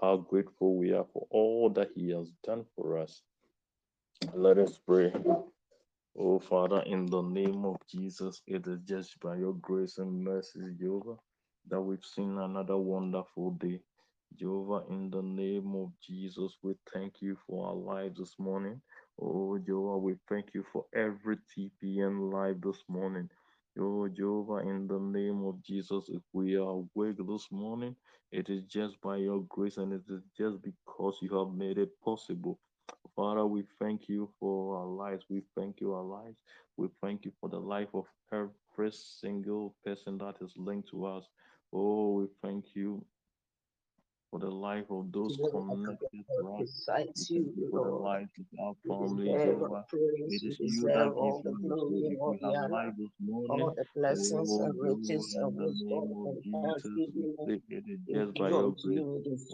how grateful we are for all that He has done for us. Let us pray. Oh, Father, in the name of Jesus, it is just by your grace and mercy, Jehovah, that we've seen another wonderful day. Jehovah, in the name of Jesus, we thank you for our lives this morning. Oh, Jehovah, we thank you for every TPN life this morning. Oh, Jehovah, in the name of Jesus, if we are awake this morning, it is just by your grace and it is just because you have made it possible. Father, we thank you for our lives. We thank you, our lives. We thank you for the life of every single person that is linked to us. Oh, we thank you for the life of those connected to us, you, for the life of our family, Jehovah. It is you that gives us the. We have life this morning. All the blessings oh, and riches and wisdom and thanksgiving. It is just by your grace.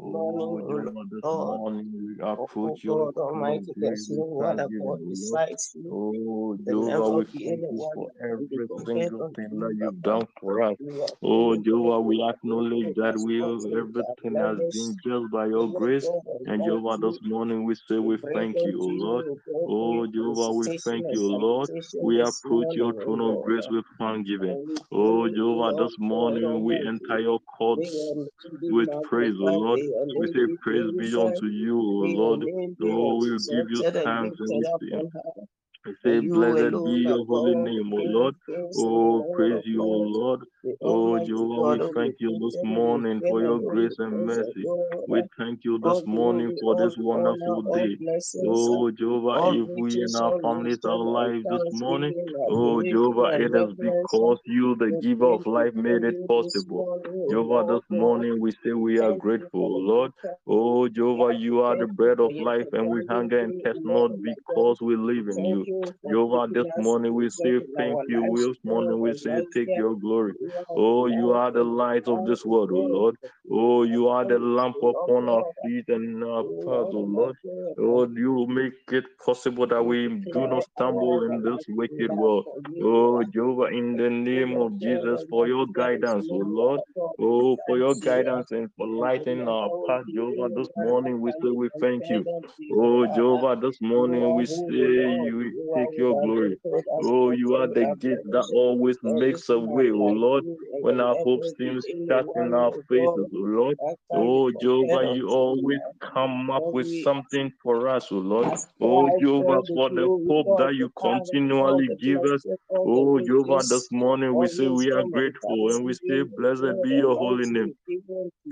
Oh, Jehovah, this morning we approach your Almighty, there's no other God besides you. Oh, Jehovah, we thank you for every single thing that you've done for us. Oh, Jehovah, we acknowledge that we everything has been just by your grace. And Jehovah, this morning we say we thank you, O Lord. Oh, Jehovah, we thank you, O Lord. We approach your throne of grace with thanksgiving. Oh, Jehovah, this morning we enter your courts with praise, O Lord. We say praise be unto you, O Lord. Oh, we give you thanks and we say, we say, Blessed be your holy name, O Lord. Oh, praise you, O Lord. Oh, Jehovah, we thank you this morning for your grace and mercy. We thank you this morning for this wonderful day. Oh, Jehovah, if we and our families are alive this oh, morning, oh, Jehovah, it is because you, the giver of life, made it possible. Jehovah, this morning we say we are grateful, Lord. Oh, Jehovah, you are the bread of life, and we hunger and thirst not because we live in you. Jehovah, this morning we say thank you. This morning we say take your glory. Oh, you are the light of this world, oh Lord. Oh, you are the lamp upon our feet and our path, oh Lord. Oh, you make it possible that we do not stumble in this wicked world. Oh, Jehovah, in the name of Jesus, for your guidance, oh Lord. Oh, for your guidance and for lighting our path, Jehovah. This morning we say we thank you. Oh, Jehovah, this morning we say you take your glory. Oh, you are the gate that always makes a way, oh Lord, when our hope seems shut in our faces, oh Lord. Oh, Jehovah, you always come up with something for us, oh Lord. Oh, Jehovah, for the hope that you continually give us. Oh, Jehovah, this morning we say we are grateful and we say, Blessed be your holy name.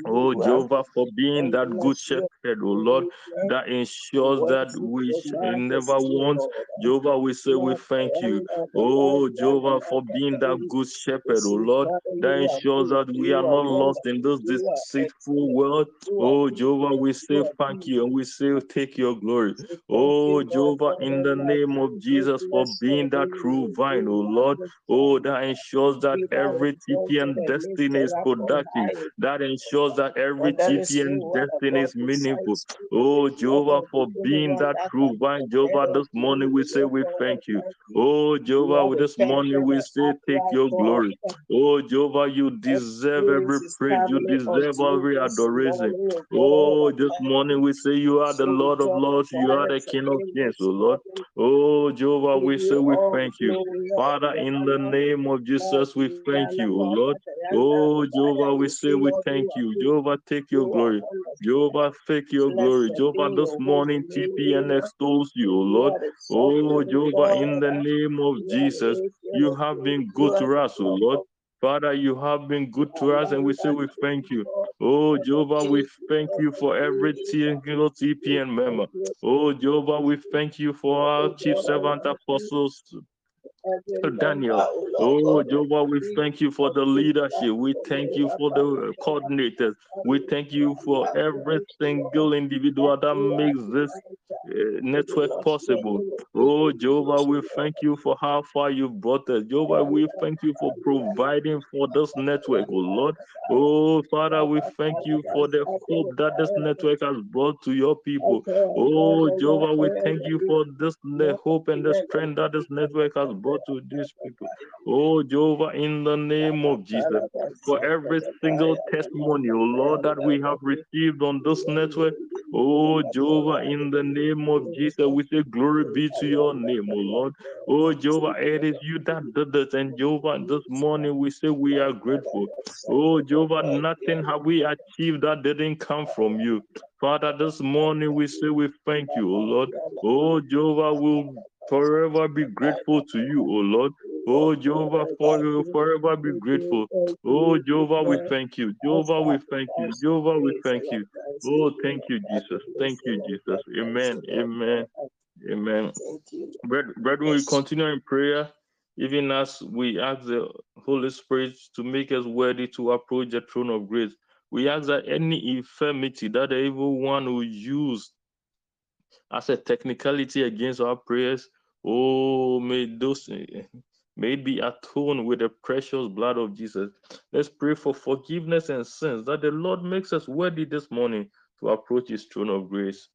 Oh, Jehovah, for being that good shepherd, oh Lord, that ensures that we never want. Jehovah, we say we thank you. Oh, Jehovah, for being that good shepherd, oh Lord, that ensures that we are not lost in this deceitful world. Oh, Jehovah, we say thank you and we say take your glory. Oh, Jehovah, in the name of Jesus, for being that true vine, oh Lord. Oh, that ensures that every TPN destiny is productive. That ensures that every TPN destiny is meaningful. Oh, Jehovah, for being that true vine. Jehovah, this morning we say we thank you. Oh, Jehovah, this morning we say take your glory. Oh, Jehovah, you deserve every praise. You deserve every adoration. Oh, this morning we say you are the Lord of Lords. You are the King of Kings, oh Lord. Oh, Jehovah, we say we thank you. Father, in the name of Jesus, we thank you, oh Lord. Oh, Jehovah, we say we thank you. Jehovah, take your glory. Jehovah, take your glory. Jehovah, this morning, TPN extols you, O Lord. Oh, Jehovah, in the name of Jesus, you have been good to us, O Lord. Father, you have been good to us, and we say we thank you. Oh, Jehovah, we thank you for every single TPN member. Oh, Jehovah, we thank you for our chief servant apostles, Daniel. Oh, Jehovah, we thank you for the leadership. We thank you for the coordinators. We thank you for every single individual that makes this uh, network possible. Oh, Jehovah, we thank you for how far you brought us. Jehovah, we thank you for providing for this network, oh Lord. Oh, Father, we thank you for the hope that this network has brought to your people. Oh, Jehovah, we thank you for this hope and the strength that this network has brought To these people. Oh, Jehovah, in the name of Jesus, for every single testimony, oh Lord, that we have received on this network, oh, Jehovah, in the name of Jesus, we say, Glory be to your name, oh Lord. Oh, Jehovah, it is you that did this, and Jehovah, this morning we say we are grateful. Oh, Jehovah, nothing have we achieved that didn't come from you. Father, this morning we say we thank you, oh Lord. Oh, Jehovah will forever be grateful to you, oh Lord. Oh, Jehovah, forever be grateful. Oh, Jehovah, we thank you. Jehovah, we thank you. Jehovah, we thank you. Oh, thank you, Jesus. Thank you, Jesus. Amen. Amen. Amen. Brethren, we continue in prayer, even as we ask the Holy Spirit to make us worthy to approach the throne of grace. We ask that any infirmity that the evil one will use as a technicality against our prayers, oh, may those may be atoned with the precious blood of Jesus. Let's pray for forgiveness and sins that the Lord makes us worthy this morning to approach his throne of grace.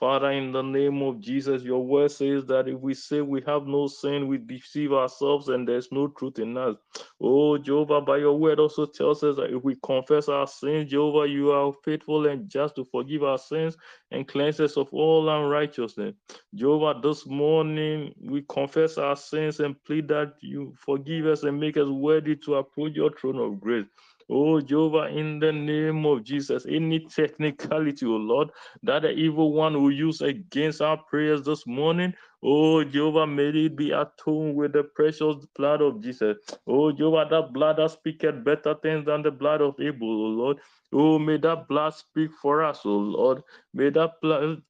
Father, in the name of Jesus, your word says that if we say we have no sin, we deceive ourselves and there's no truth in us. Oh, Jehovah, by your word also tells us that if we confess our sins, Jehovah, you are faithful and just to forgive our sins and cleanse us of all unrighteousness. Jehovah, this morning we confess our sins and plead that you forgive us and make us worthy to approach your throne of grace. Oh, Jehovah, in the name of Jesus, any technicality, oh Lord, that the evil one will use against our prayers this morning, oh Jehovah, may it be atoned with the precious blood of Jesus. Oh, Jehovah, that blood that speaketh better things than the blood of Abel, oh Lord. Oh, may that blood speak for us, oh Lord. May that blood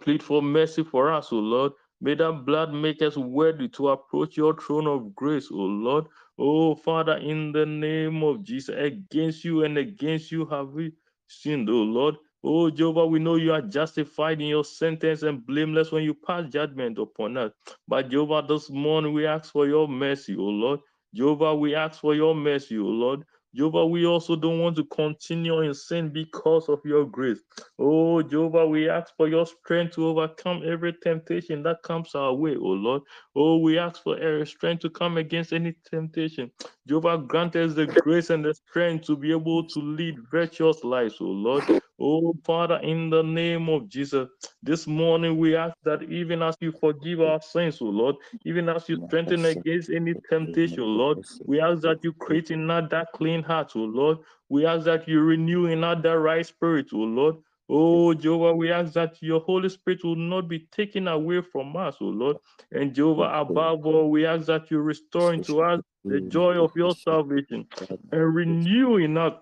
plead for mercy for us, O Lord. May that blood make us worthy to approach your throne of grace, O Lord. Oh, Father, in the name of Jesus, against you and against you have we sinned, oh Lord. Oh, Jehovah, we know you are justified in your sentence and blameless when you pass judgment upon us. But Jehovah, this morning we ask for your mercy, oh Lord. Jehovah, we ask for your mercy, oh Lord. Jehovah, we also don't want to continue in sin because of your grace. Oh, Jehovah, we ask for your strength to overcome every temptation that comes our way, oh Lord. Oh, we ask for every strength to come against any temptation. Jehovah, grant us the grace and the strength to be able to lead virtuous lives, oh Lord. Oh, Father, in the name of Jesus, this morning we ask that even as you forgive our sins, oh Lord, even as you strengthen against any temptation, Lord, we ask that you create in us that clean heart, oh Lord. We ask that you renew in us that right spirit, oh Lord. Oh, Jehovah, we ask that your Holy Spirit will not be taken away from us, oh Lord. And Jehovah, above all, we ask that you restore into us the joy of your salvation and renew in us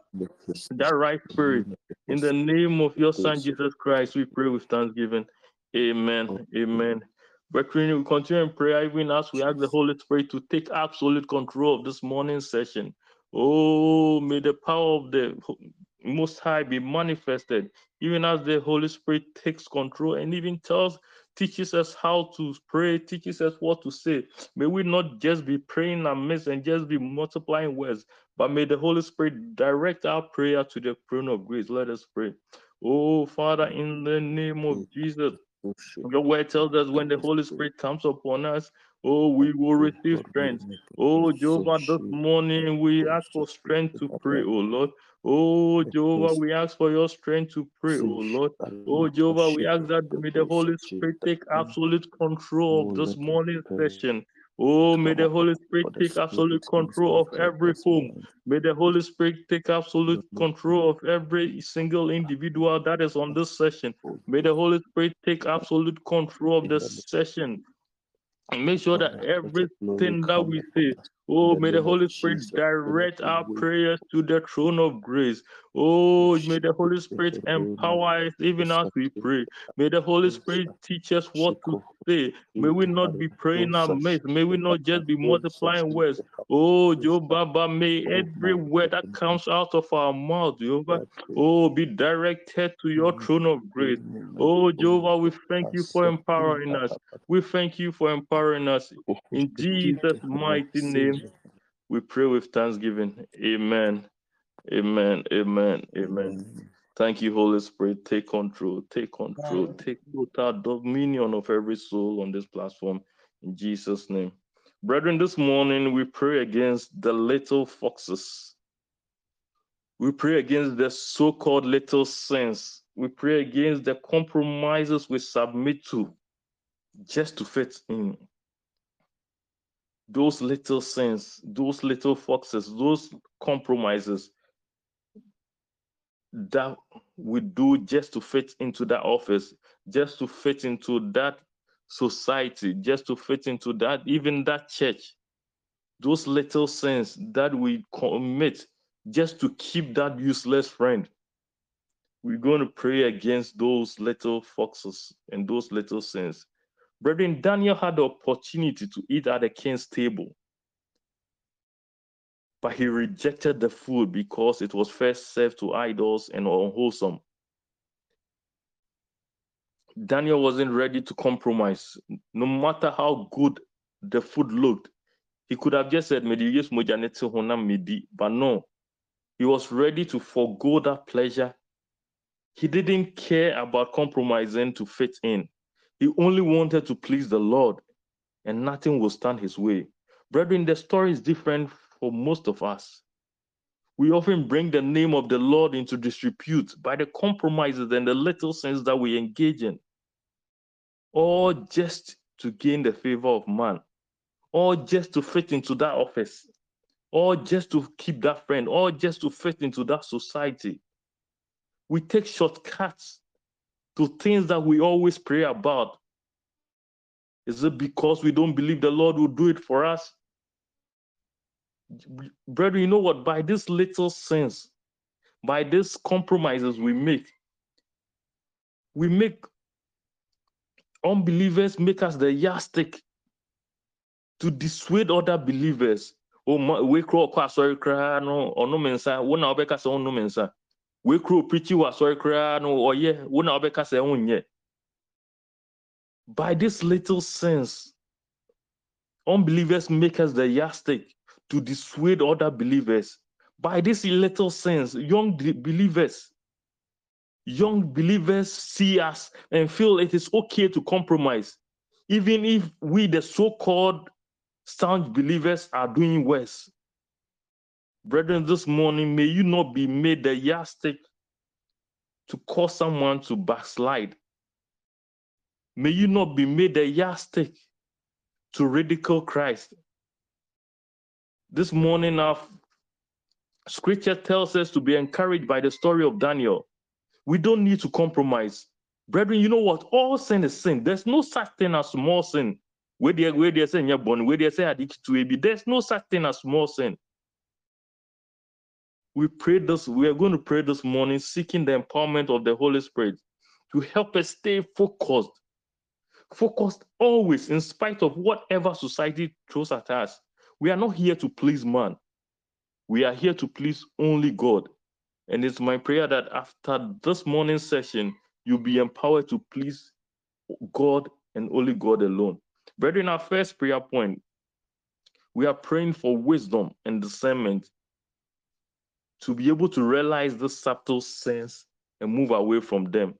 that right spirit. In the name of your Son, Jesus Christ, we pray with thanksgiving. Amen. Amen. Brethren, we continue in prayer even as we ask the Holy Spirit to take absolute control of this morning's session. Oh, may the power of the Most High be manifested, even as the Holy Spirit takes control and even tells, teaches us how to pray, teaches us what to say. May we not just be praying amiss and just be multiplying words, but may the Holy Spirit direct our prayer to the throne of grace. Let us pray. Oh, Father, in the name of Jesus, your word tells us when the Holy Spirit comes upon us, oh, we will receive strength. Oh, Jehovah, this morning we ask for strength to pray, oh Lord. Oh, Jehovah, we ask for your strength to pray, oh Lord. Oh, Jehovah, we ask that may the Holy Spirit take absolute control of this morning session. Oh, may the Holy Spirit take absolute control of every home. May the Holy Spirit take absolute control of every single individual that is on this session. May the Holy Spirit take absolute control of this session. And make sure that everything that we say, oh, may the Holy Spirit direct our prayers to the throne of grace. Oh, may the Holy Spirit empower us even as we pray. May the Holy Spirit teach us what to say. May we not be praying amiss. May we not just be multiplying words. Oh, Jehovah, may every word that comes out of our mouth, Jehovah, oh, be directed to your throne of grace. Oh, Jehovah, we thank you for empowering us. We thank you for empowering us. In Jesus' mighty name, we pray with thanksgiving. Amen. Amen. Amen. Amen. Thank you, Holy Spirit. Take control. Take control. Take total dominion of every soul on this platform. In Jesus' name. Brethren, this morning we pray against the little foxes. We pray against the so called little sins. We pray against the compromises we submit to just to fit in. Those little sins, those little foxes, those compromises that we do just to fit into that office, just to fit into that society, just to fit into that, even that church. Those little sins that we commit just to keep that useless friend. We're going to pray against those little foxes and those little sins. Brethren, Daniel had the opportunity to eat at the king's table, but he rejected the food because it was first served to idols and unwholesome. Daniel wasn't ready to compromise. No matter how good the food looked, he could have just said, but no, he was ready to forego that pleasure. He didn't care about compromising to fit in. He only wanted to please the Lord, and nothing will stand his way. Brethren, the story is different for most of us. We often bring the name of the Lord into disrepute by the compromises and the little sins that we engage in, all just to gain the favor of man, or just to fit into that office, or just to keep that friend, or just to fit into that society. We take shortcuts to things that we always pray about. Is it because we don't believe the Lord will do it for us? Brethren, you know what? By these little sins, by these compromises we make, we make unbelievers make us the yardstick to dissuade other believers wei kuro ɔkɔ asɔre koraa no oh, ɔnom nsa wo na wobɛka sɛ wonom oh, nsa no wo na wonyɛ by this little sense unbelievers make us the yardstick to dissuade other believers. By this little sense young believers young believers see us and feel it is okay to compromise. Even if we the so-called Sound believers are doing worse. Brethren, this morning, may you not be made the yardstick to cause someone to backslide. May you not be made the yardstick to ridicule Christ. This morning, our scripture tells us to be encouraged by the story of Daniel. We don't need to compromise. Brethren, you know what? All sin is sin. There's no such thing as small sin where they where they say where they say. There's no such thing as small sin. We pray this, we are going to pray this morning, seeking the empowerment of the Holy Spirit to help us stay focused. Focused always, in spite of whatever society throws at us. We are not here to please man. We are here to please only God. And it's my prayer that after this morning session, you'll be empowered to please God and only God alone. Brethren, our first prayer point, we are praying for wisdom and discernment to be able to realize the subtle sense and move away from them.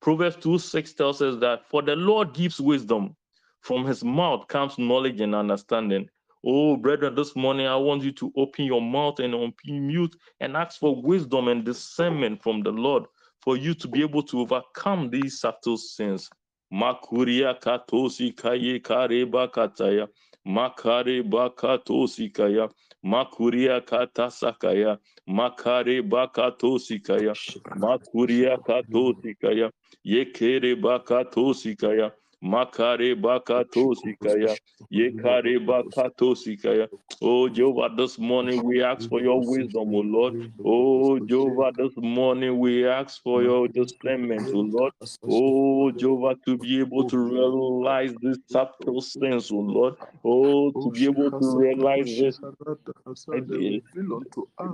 Proverbs 2 6 tells us that for the Lord gives wisdom, from his mouth comes knowledge and understanding. Oh, brethren, this morning I want you to open your mouth and unmute and ask for wisdom and discernment from the Lord for you to be able to overcome these subtle sins. Makuria kaye kare bakataya. makare bakato sikaya makuria kata sakaya makare bakato sikaya makuria kato sikaya yekere bakato sikaya Makare bakatosikaya. Yekare bakatosikaya. Oh Jehovah, this morning we ask for your wisdom, O Lord. Oh Jehovah, this morning we ask for your discernment, O Lord. Oh Jehovah, to be able to realize this subtle sense, O Lord. Oh, to be able to realize this,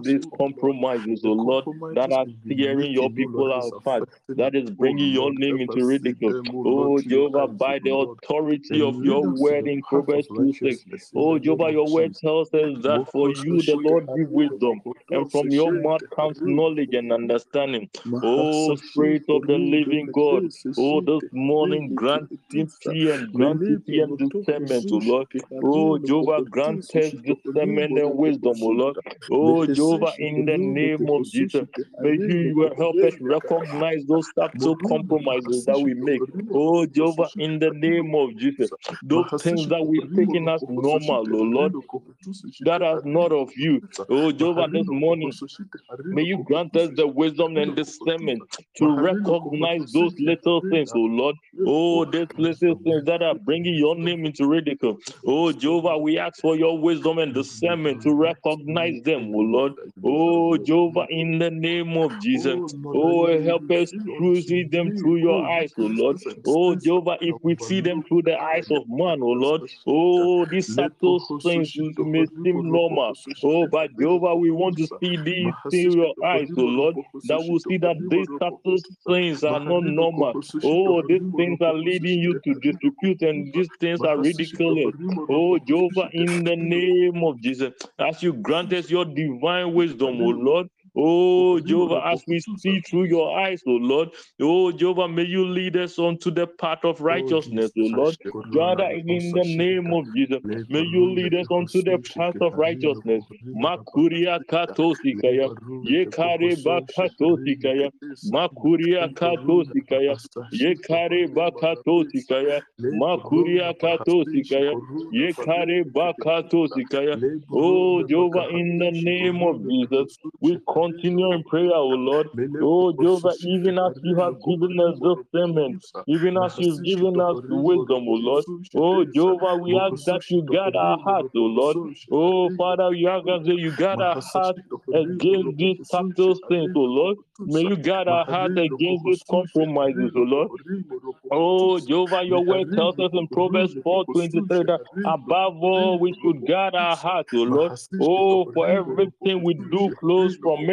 these compromises, O Lord, that are tearing your people apart, that is bringing your name into ridicule. Oh Jehovah, by the authority oh, of your word in Proverbs 2 6. Oh, Jehovah, your word tells us that for you, the Lord, give wisdom, and from your mouth comes knowledge and understanding. Oh, Spirit of the living God, oh, this morning, grant simplicity and grant simplicity and discernment, O Lord. Oh, Jehovah, grant us discernment and wisdom, O Lord. Oh, Jehovah, in the name of Jesus, may you uh, help us recognize those subtle compromises that we make. Oh, Jehovah, in the name of Jesus, those things that we're taking as normal, oh Lord, that are not of you. Oh, Jehovah, this morning, may you grant us the wisdom and discernment to recognize those little things, oh Lord. Oh, these little things that are bringing your name into ridicule. Oh, Jehovah, we ask for your wisdom and discernment to recognize them, oh Lord. Oh, Jehovah, in the name of Jesus. Oh, oh help us to see them through your eyes, oh Lord. Oh, Jehovah, if we see them through the eyes of man, oh Lord, oh, these subtle things may seem normal. Oh, but Jehovah, we want to see these through your eyes, oh Lord, that we see that these subtle things are not normal. Oh, these things are leading you to dispute, and these things are ridiculous. Oh, Jehovah, in the name of Jesus, as you grant us your divine wisdom, oh Lord. Oh, Jehovah, as we see through your eyes, oh Lord. Oh, Jehovah, may you lead us onto the path of righteousness, oh Lord. Father, in the name of Jesus, may you lead us onto the path of righteousness. Makuria katosikaya, yekare bakatosikaya, makuria katosikaya, yekare bakatosikaya, makuria katosikaya, yekare bakatosikaya. Oh, Jehovah, in the name of Jesus, we call continue in prayer, O Lord. Oh, Jehovah, even as you have given us discernment, even as you've given us wisdom, O Lord. Oh, Jehovah, we ask that you guard our hearts, O Lord. Oh, Father, we ask that you guard our hearts against these subtle things, O Lord. May you guard our hearts against these compromises, O Lord. Oh, Jehovah, your word tells us in Proverbs 4 23 that above all we should guard our hearts, O Lord. Oh, for everything we do flows from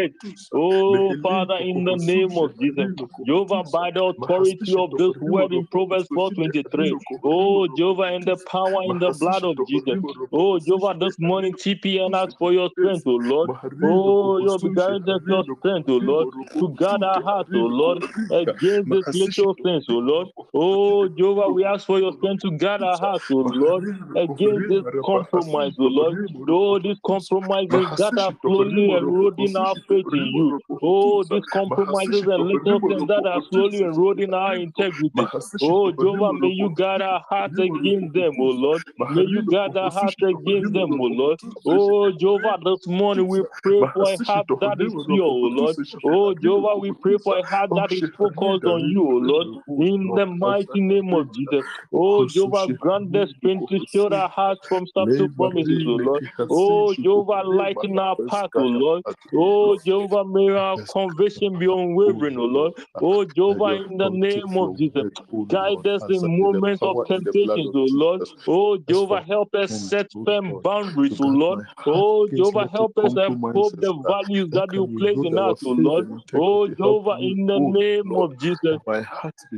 Oh, Father, in the name of Jesus, Jehovah, by the authority of this word in Proverbs 4:23. Oh, Jehovah, in the power in the blood of Jesus. Oh, Jehovah, this morning TPN asks for your strength, O Lord. Oh, be guided your strength, O Lord to guard our hearts, oh Lord, against these little things, oh Lord. Oh Jehovah, we ask for your strength to guard our hearts, oh Lord, against this compromise, oh Lord. Oh, these compromises that are slowly eroding our faith in you. Oh, these compromises and little things that are slowly eroding our integrity. Oh, Jehovah, may you guard our hearts against them, oh Lord. May you guard our hearts against them, oh Lord. Oh, Jehovah, this morning we pray for a heart that is pure, oh Lord. Oh, Jehovah, we pray for a heart that is focused on you, O Lord, in the mighty name of Jesus. Oh, Jehovah, grant the strength to shield our hearts from subtle promises, O Lord. Oh, Jehovah, lighten our path, O Lord. Oh, Jehovah, may our conviction be unwavering, O Lord. Oh, Jehovah, in the name of Jesus, guide us in moments of temptations, O Lord. Oh, Jehovah, help us oh, set firm boundaries, O Lord. Oh, Jehovah, help us uphold the values that you place in us, O Lord. Oh, Jehovah, in the name of Jesus,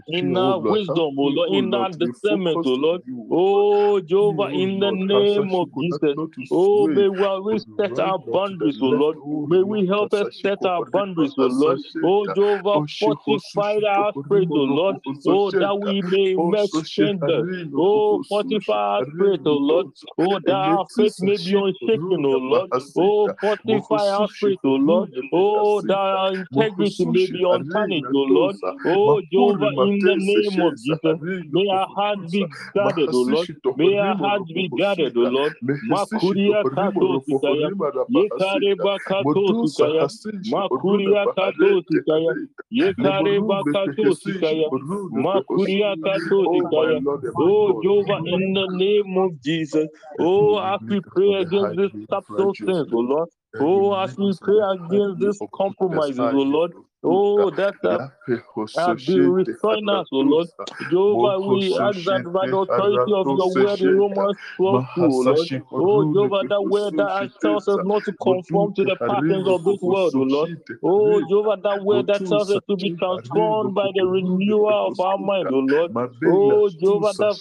in our wisdom, oh Lord, in our discernment, oh Lord. Oh, Jehovah, in the name of Jesus, oh, may we set our boundaries, oh Lord. May we help set our boundaries, oh Lord. Oh, Jehovah, fortify our spirit, oh Lord, oh, that we may emerge strengthened. Oh, fortify our spirit, oh Lord. Oh, that our faith may be unshaken, oh Lord. Oh, fortify our spirit, oh Lord. Oh, that our integrity may be untarnished, O Lord. Oh, Jehovah, in the name of Jesus, may our hearts be guarded, O Lord. May our hearts be guarded, O Lord. Makuria kato sikaya, yekare bakato sikaya, makuria kato sikaya, yekare bakato sikaya, makuria kato sikaya. Oh, Jehovah, in the name of Jesus, oh, as we pray against this subtle sins, O Lord. Oh, as we pray against this compromises, oh Lord. Oh, that have, have been restoring us, oh Lord. Jehovah, we ask that by the authority of your word in Romans 12, oh Lord. Oh, Jehovah, that word that tells us not to conform to the patterns of this world, oh Lord. Oh, Jehovah, that word that tells us to be transformed by the renewal of our mind, oh Lord. Oh, Jehovah, that,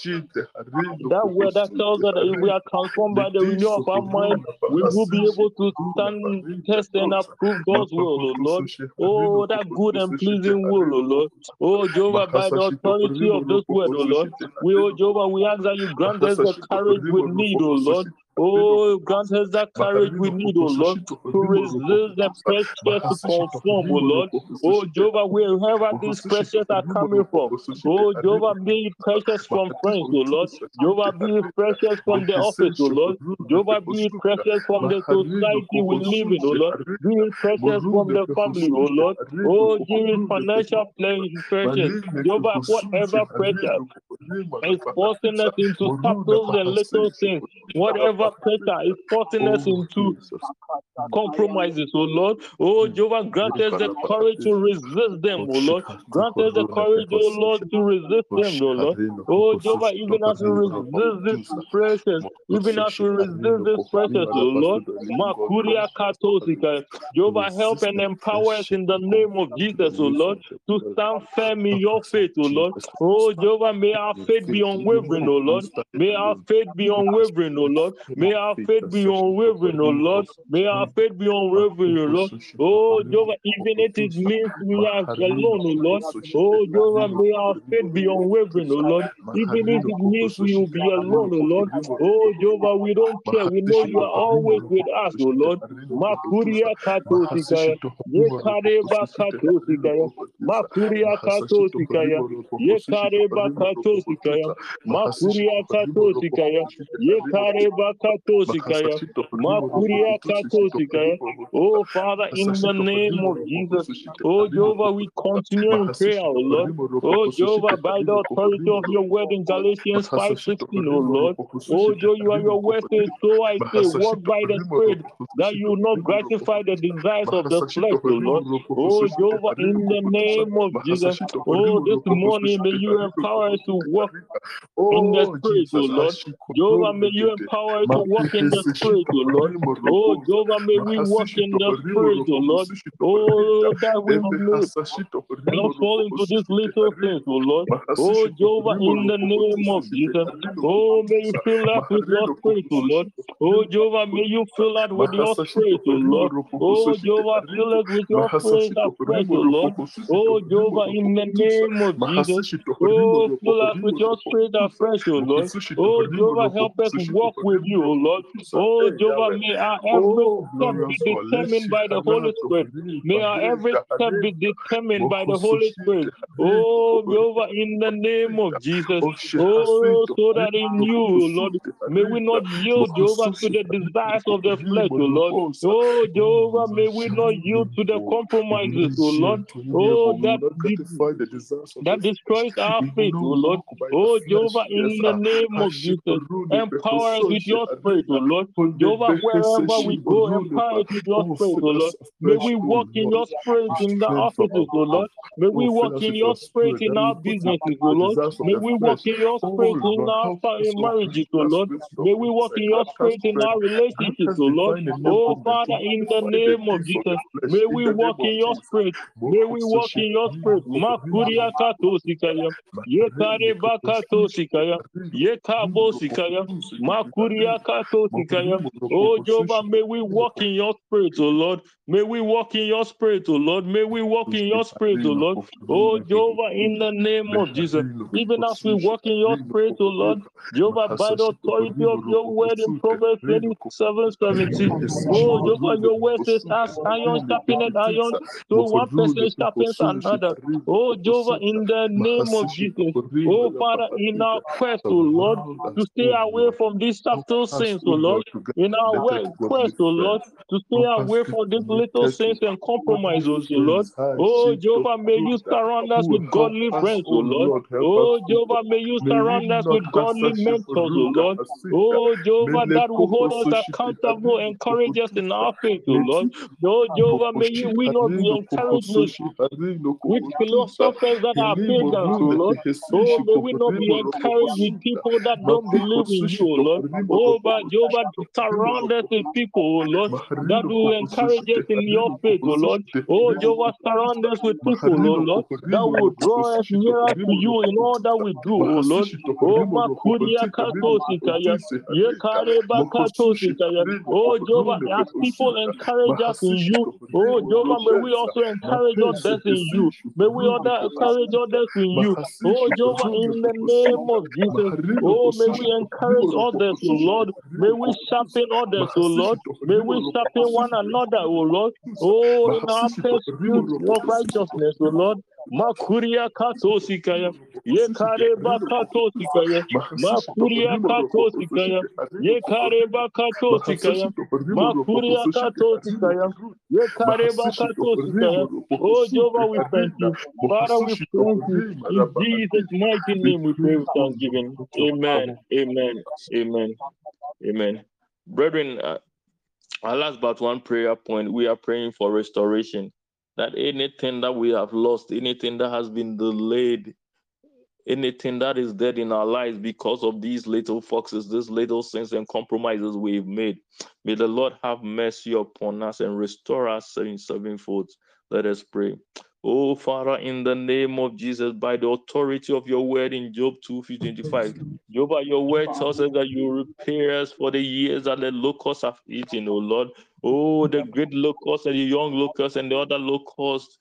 that word that tells us that if we are transformed by the renewal of our mind, we will be able to stand, test, and approve God's will, oh Lord. Oh, that good and pleasing will, O Lord. Oh, Jehovah, by the authority of this word, O Lord. We, oh Jehovah, we ask that you grant us the courage we need, O Lord. Oh, grant us that courage we need, oh Lord, to resist the pressure to conform, oh Lord. Oh, Jehovah, wherever these pressures are coming from, oh, Jehovah, be pressures from friends, oh Lord. Jehovah, be pressures from the office, oh Lord. Jehovah, be pressures from the society we live in, oh Lord. Be pressures from the family, oh Lord. Oh, give financial pressures. Jehovah, whatever pressure is forcing us into subtle and little things, whatever Jehovah pressure is forcing us oh, into compromises, oh Lord. Oh Jehovah, grant us the courage to resist them, oh Lord. Grant us the courage, oh Lord, to resist them, oh Lord. Oh Jehovah, even as we resist this precious, even as we resist this precious, oh Lord. Makuria Katosika. Jehovah, help and empower us in the name of Jesus, oh Lord, to stand firm in your faith, oh Lord. Oh Jehovah, may our faith be unwavering, oh Lord. May our faith be unwavering, oh Lord. May our faith be unwavering, O Lord. May our faith be unwavering, O Lord. Oh, Jehovah, even if it means we are alone, O Lord. Oh, Jehovah, may our faith be unwavering, O Lord. Even if it means we will be alone, O Lord. Oh, Jehovah, we don't care. We know you are always with us, O Lord. Makuria katosikaya. Yekareba katosikaya. Makuria katosikaya. Yekareba katosikaya. Makuria katosikaya. Yekareba Oh, Father, in the name of Jesus. Oh, Jehovah, we continue in prayer, oh Lord. Oh, Jehovah, by the authority of your word in Galatians 5 16, oh Lord. Oh, Jehovah, you are your word says, so I say, walk by the Spirit, that you will not gratify the desires of the flesh, oh Lord. Oh, Jehovah, in the name of Jesus. Oh, this morning, may you empower us to walk in the Spirit, oh Lord. Jehovah, may you empower us to walk in the Spirit, O Lord. Oh, Jehovah, may we walk in the Spirit, O Lord. Oh, that we may not fall into these little things, O Lord. Oh, Jehovah, in the name of Jesus. Oh, may you fill us with your Spirit, O Lord. Oh, Jehovah, may you fill us with your Spirit, oh, O Lord. Oh, Jehovah, oh, fill us with your Spirit afresh, O Lord. Oh, Jehovah, in the name of Jesus. Oh, fill us with your Spirit afresh, O Lord. Oh, Jehovah, help us walk with you, O Lord. Oh, Jehovah, may our every step be determined by the Holy Spirit. May our every step be determined by the Holy Spirit. Oh, Jehovah, in the name of Jesus. Oh, so that in you, Lord, may we not yield, Jehovah, to the desires of the flesh, O Lord. Oh, Jehovah, may we not yield to the compromises, O Lord. Oh, that, that destroys our faith, O Lord. Oh, Jehovah, in the name of Jesus, empower us with your spirit, oh O Lord. Jehovah, wherever we go, empower oh oh us with your spirit, O Lord. May we walk in your spirit in the offices, O Lord. May we walk in your spirit in our businesses, O Lord. May we walk in your spirit in our marriages, O Lord. May we walk in your spirit in our relationships, O Lord. Oh, Father, in the name of Jesus, may we walk in your spirit. May we walk in your spirit. Makuria katosikaya. Yekare bakatosikaya. Yekabosikaya. Makuria Oh, Jehovah, may we walk in your spirit, oh Lord. May we walk in your spirit, oh Lord. May we walk in your spirit, oh Lord. Oh, oh Jehovah, in the name of Jesus. Even as we walk in your spirit, oh Lord, Jehovah, by the authority of your word in Proverbs 27 17. Oh, Jehovah, your word says, as iron sharpened iron, so one person sharpens another. Oh, Jehovah, in the name of Jesus. Oh, Father, in our quest, oh Lord, to stay away from these subtle sins, O oh Lord, in our way, quest, oh O Lord, to stay away from these little sins and compromises, O Lord. Oh, oh Jehovah, may you surround us with godly friends, O Lord. Oh, Jehovah, may you surround us with godly mentors, O Lord. Oh, Jehovah, that will hold us accountable, encourage us in our faith, O Lord. Oh, Jehovah, may you, we not be encouraged with, with philosophers that are pagans, O Lord. Oh, may we not be encouraged with people that don't believe in you, O Lord. Oh, but Jehovah, surround us with people, O Lord, that will encourage us in your faith, O Lord. Oh, Jehovah, surround us with people, O Lord, that will draw us nearer to you in all that we do, O Lord. Oh, Makuria Katosikaya, Yekare Bakatosikaya. Oh, Jehovah, as people encourage us in you, oh, Jehovah, may we also encourage others in you. May we other encourage others in you. Oh, Jehovah, in the name of Jesus. Oh, may we encourage others, O Lord. May we sharpen others, O Lord. May we sharpen one another, O Lord. Oh, in our pursuit of righteousness, O Lord. Makuria katosikaya, ye kare bakatosikaya, Makuria katosikaya, ye kare bakatosikaya, Makuria katosikaya, ye kare bakatosikaya. Oh Jehovah, we thank you. Father, we thank you. In Jesus' mighty name we pray with thanksgiving. Amen. Amen. Amen. Amen. Brethren, uh, our last but one prayer point, we are praying for restoration that anything that we have lost, anything that has been delayed, anything that is dead in our lives because of these little foxes, these little sins and compromises we've made, may the Lord have mercy upon us and restore us in sevenfold. Let us pray. Oh, Father, in the name of Jesus, by the authority of your word in Job 2 25, Job, your word tells us that you repair us for the years that the locusts have eaten, oh Lord. Oh, the great locusts and the young locusts and the other locusts.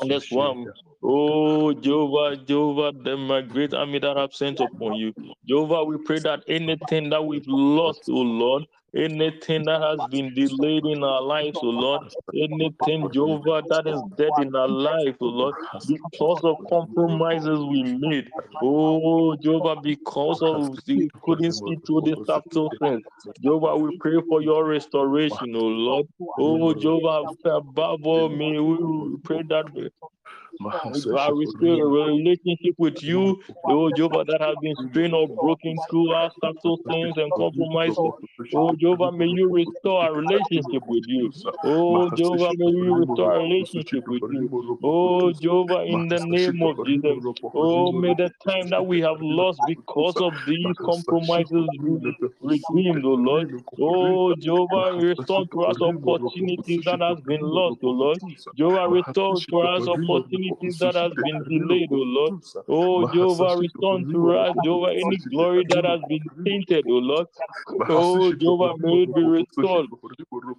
and this one, oh Jehovah, Jehovah, the my great army that have sent upon you. Jehovah, we pray that anything that we've lost, oh Lord, anything that has been delayed in our lives, oh Lord, anything, Jehovah, that is dead in our life, oh Lord, because of compromises we made. Oh Jehovah, because of we couldn't see through this subtle things. Jehovah, we pray for your restoration, oh Lord. Oh Jehovah, above all, may we pray that our relationship with you, oh Jehovah, that has been strained or broken through our subtle things and compromises. Oh Jehovah, may you restore our relationship with you. Oh Jehovah, may you restore our relationship with you. Oh Jehovah, in the name of Jesus. Oh, may the time that we have lost because of these compromises be oh oh, redeemed, oh Lord. Oh Jehovah, restore to us opportunities that has been lost, oh Lord. Jehovah, restore to us opportunities anything that has been delayed, oh Lord. Oh, Jehovah, restore to us, Jehovah, any glory that has been tainted, oh Lord. Oh, Jehovah, may it be restored.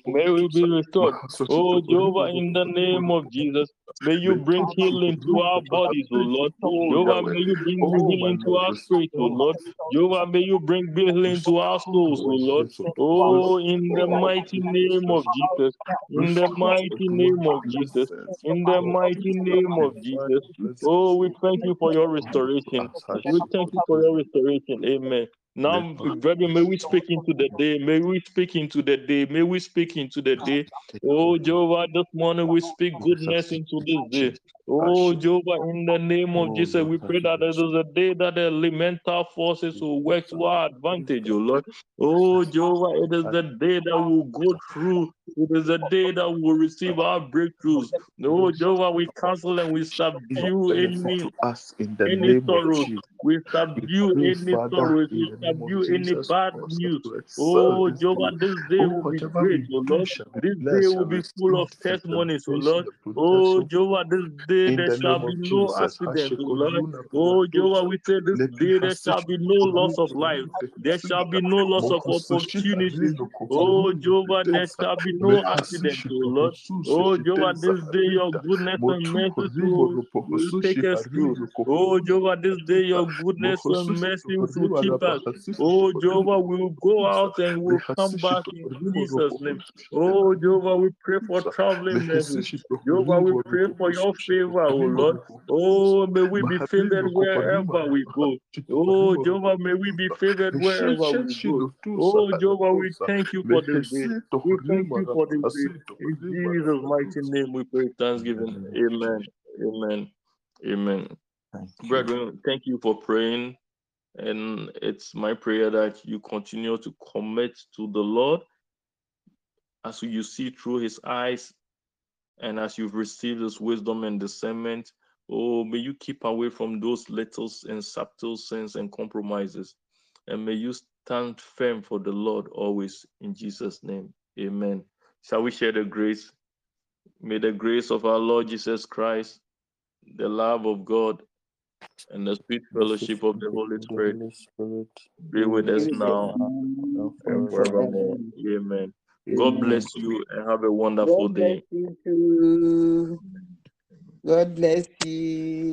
May it be restored. Oh, Jehovah, in the name of Jesus, may you bring healing to our bodies, oh Lord. Jehovah, may you bring healing to our spirit, oh Lord. Jehovah, may you bring healing to our souls, oh Lord. Oh, in the mighty name of Jesus. In the mighty name of Jesus. In the mighty name name of Jesus. Oh, we thank you for your restoration. We thank you for your restoration. Amen. Now, brother, may we speak into the day. May we speak into the day. May we speak into the day. Oh, Jehovah, this morning we speak goodness into this day. Oh, Jehovah, in the name of Jesus, we pray that it is a day that the elemental forces will work to our advantage, oh Lord. Oh, Jehovah, it is the day that we'll go through. It is the day that we'll receive our breakthroughs. Oh, Jehovah, we cancel and we subdue any, us any sorrow. We subdue any sorrow. We subdue any bad news. Oh, Jehovah, this day will be great, oh Lord. This day will be full of testimonies, oh Lord. Oh, Jehovah, this day there shall be no accident, oh Lord. Oh, Jehovah, we say this day there shall be no loss of oh, life. There shall be no loss of opportunity. Oh, oh Jehovah, there shall be no accident, oh Lord. Oh, Jehovah, this day your goodness and mercy will, will take us through. Oh, Jehovah, this day your goodness and mercy will keep us. Oh, Jehovah, we will go out and we'll come back in Jesus' name. Oh, Jehovah, we pray for traveling mercy. Jehovah, we pray for your favor favor, oh Lord. Oh, may we be favored wherever we go. Oh, Jehovah, may we be favored wherever we go. Oh, Jehovah, we thank you for this day. We thank you for this day. In Jesus' mighty name, we pray thanksgiving. Amen. Amen. Amen. Brethren, thank you for praying. And it's my prayer that you continue to commit to the Lord as you see through his eyes and as you've received this wisdom and discernment. Oh, may you keep away from those little and subtle sins and compromises. And may you stand firm for the Lord always in Jesus' name. Amen. Shall we share the grace? May the grace of our Lord Jesus Christ, the love of God, and the sweet fellowship of the Holy Spirit be with us now and forevermore. Amen. God bless you and have a wonderful God day. God bless you.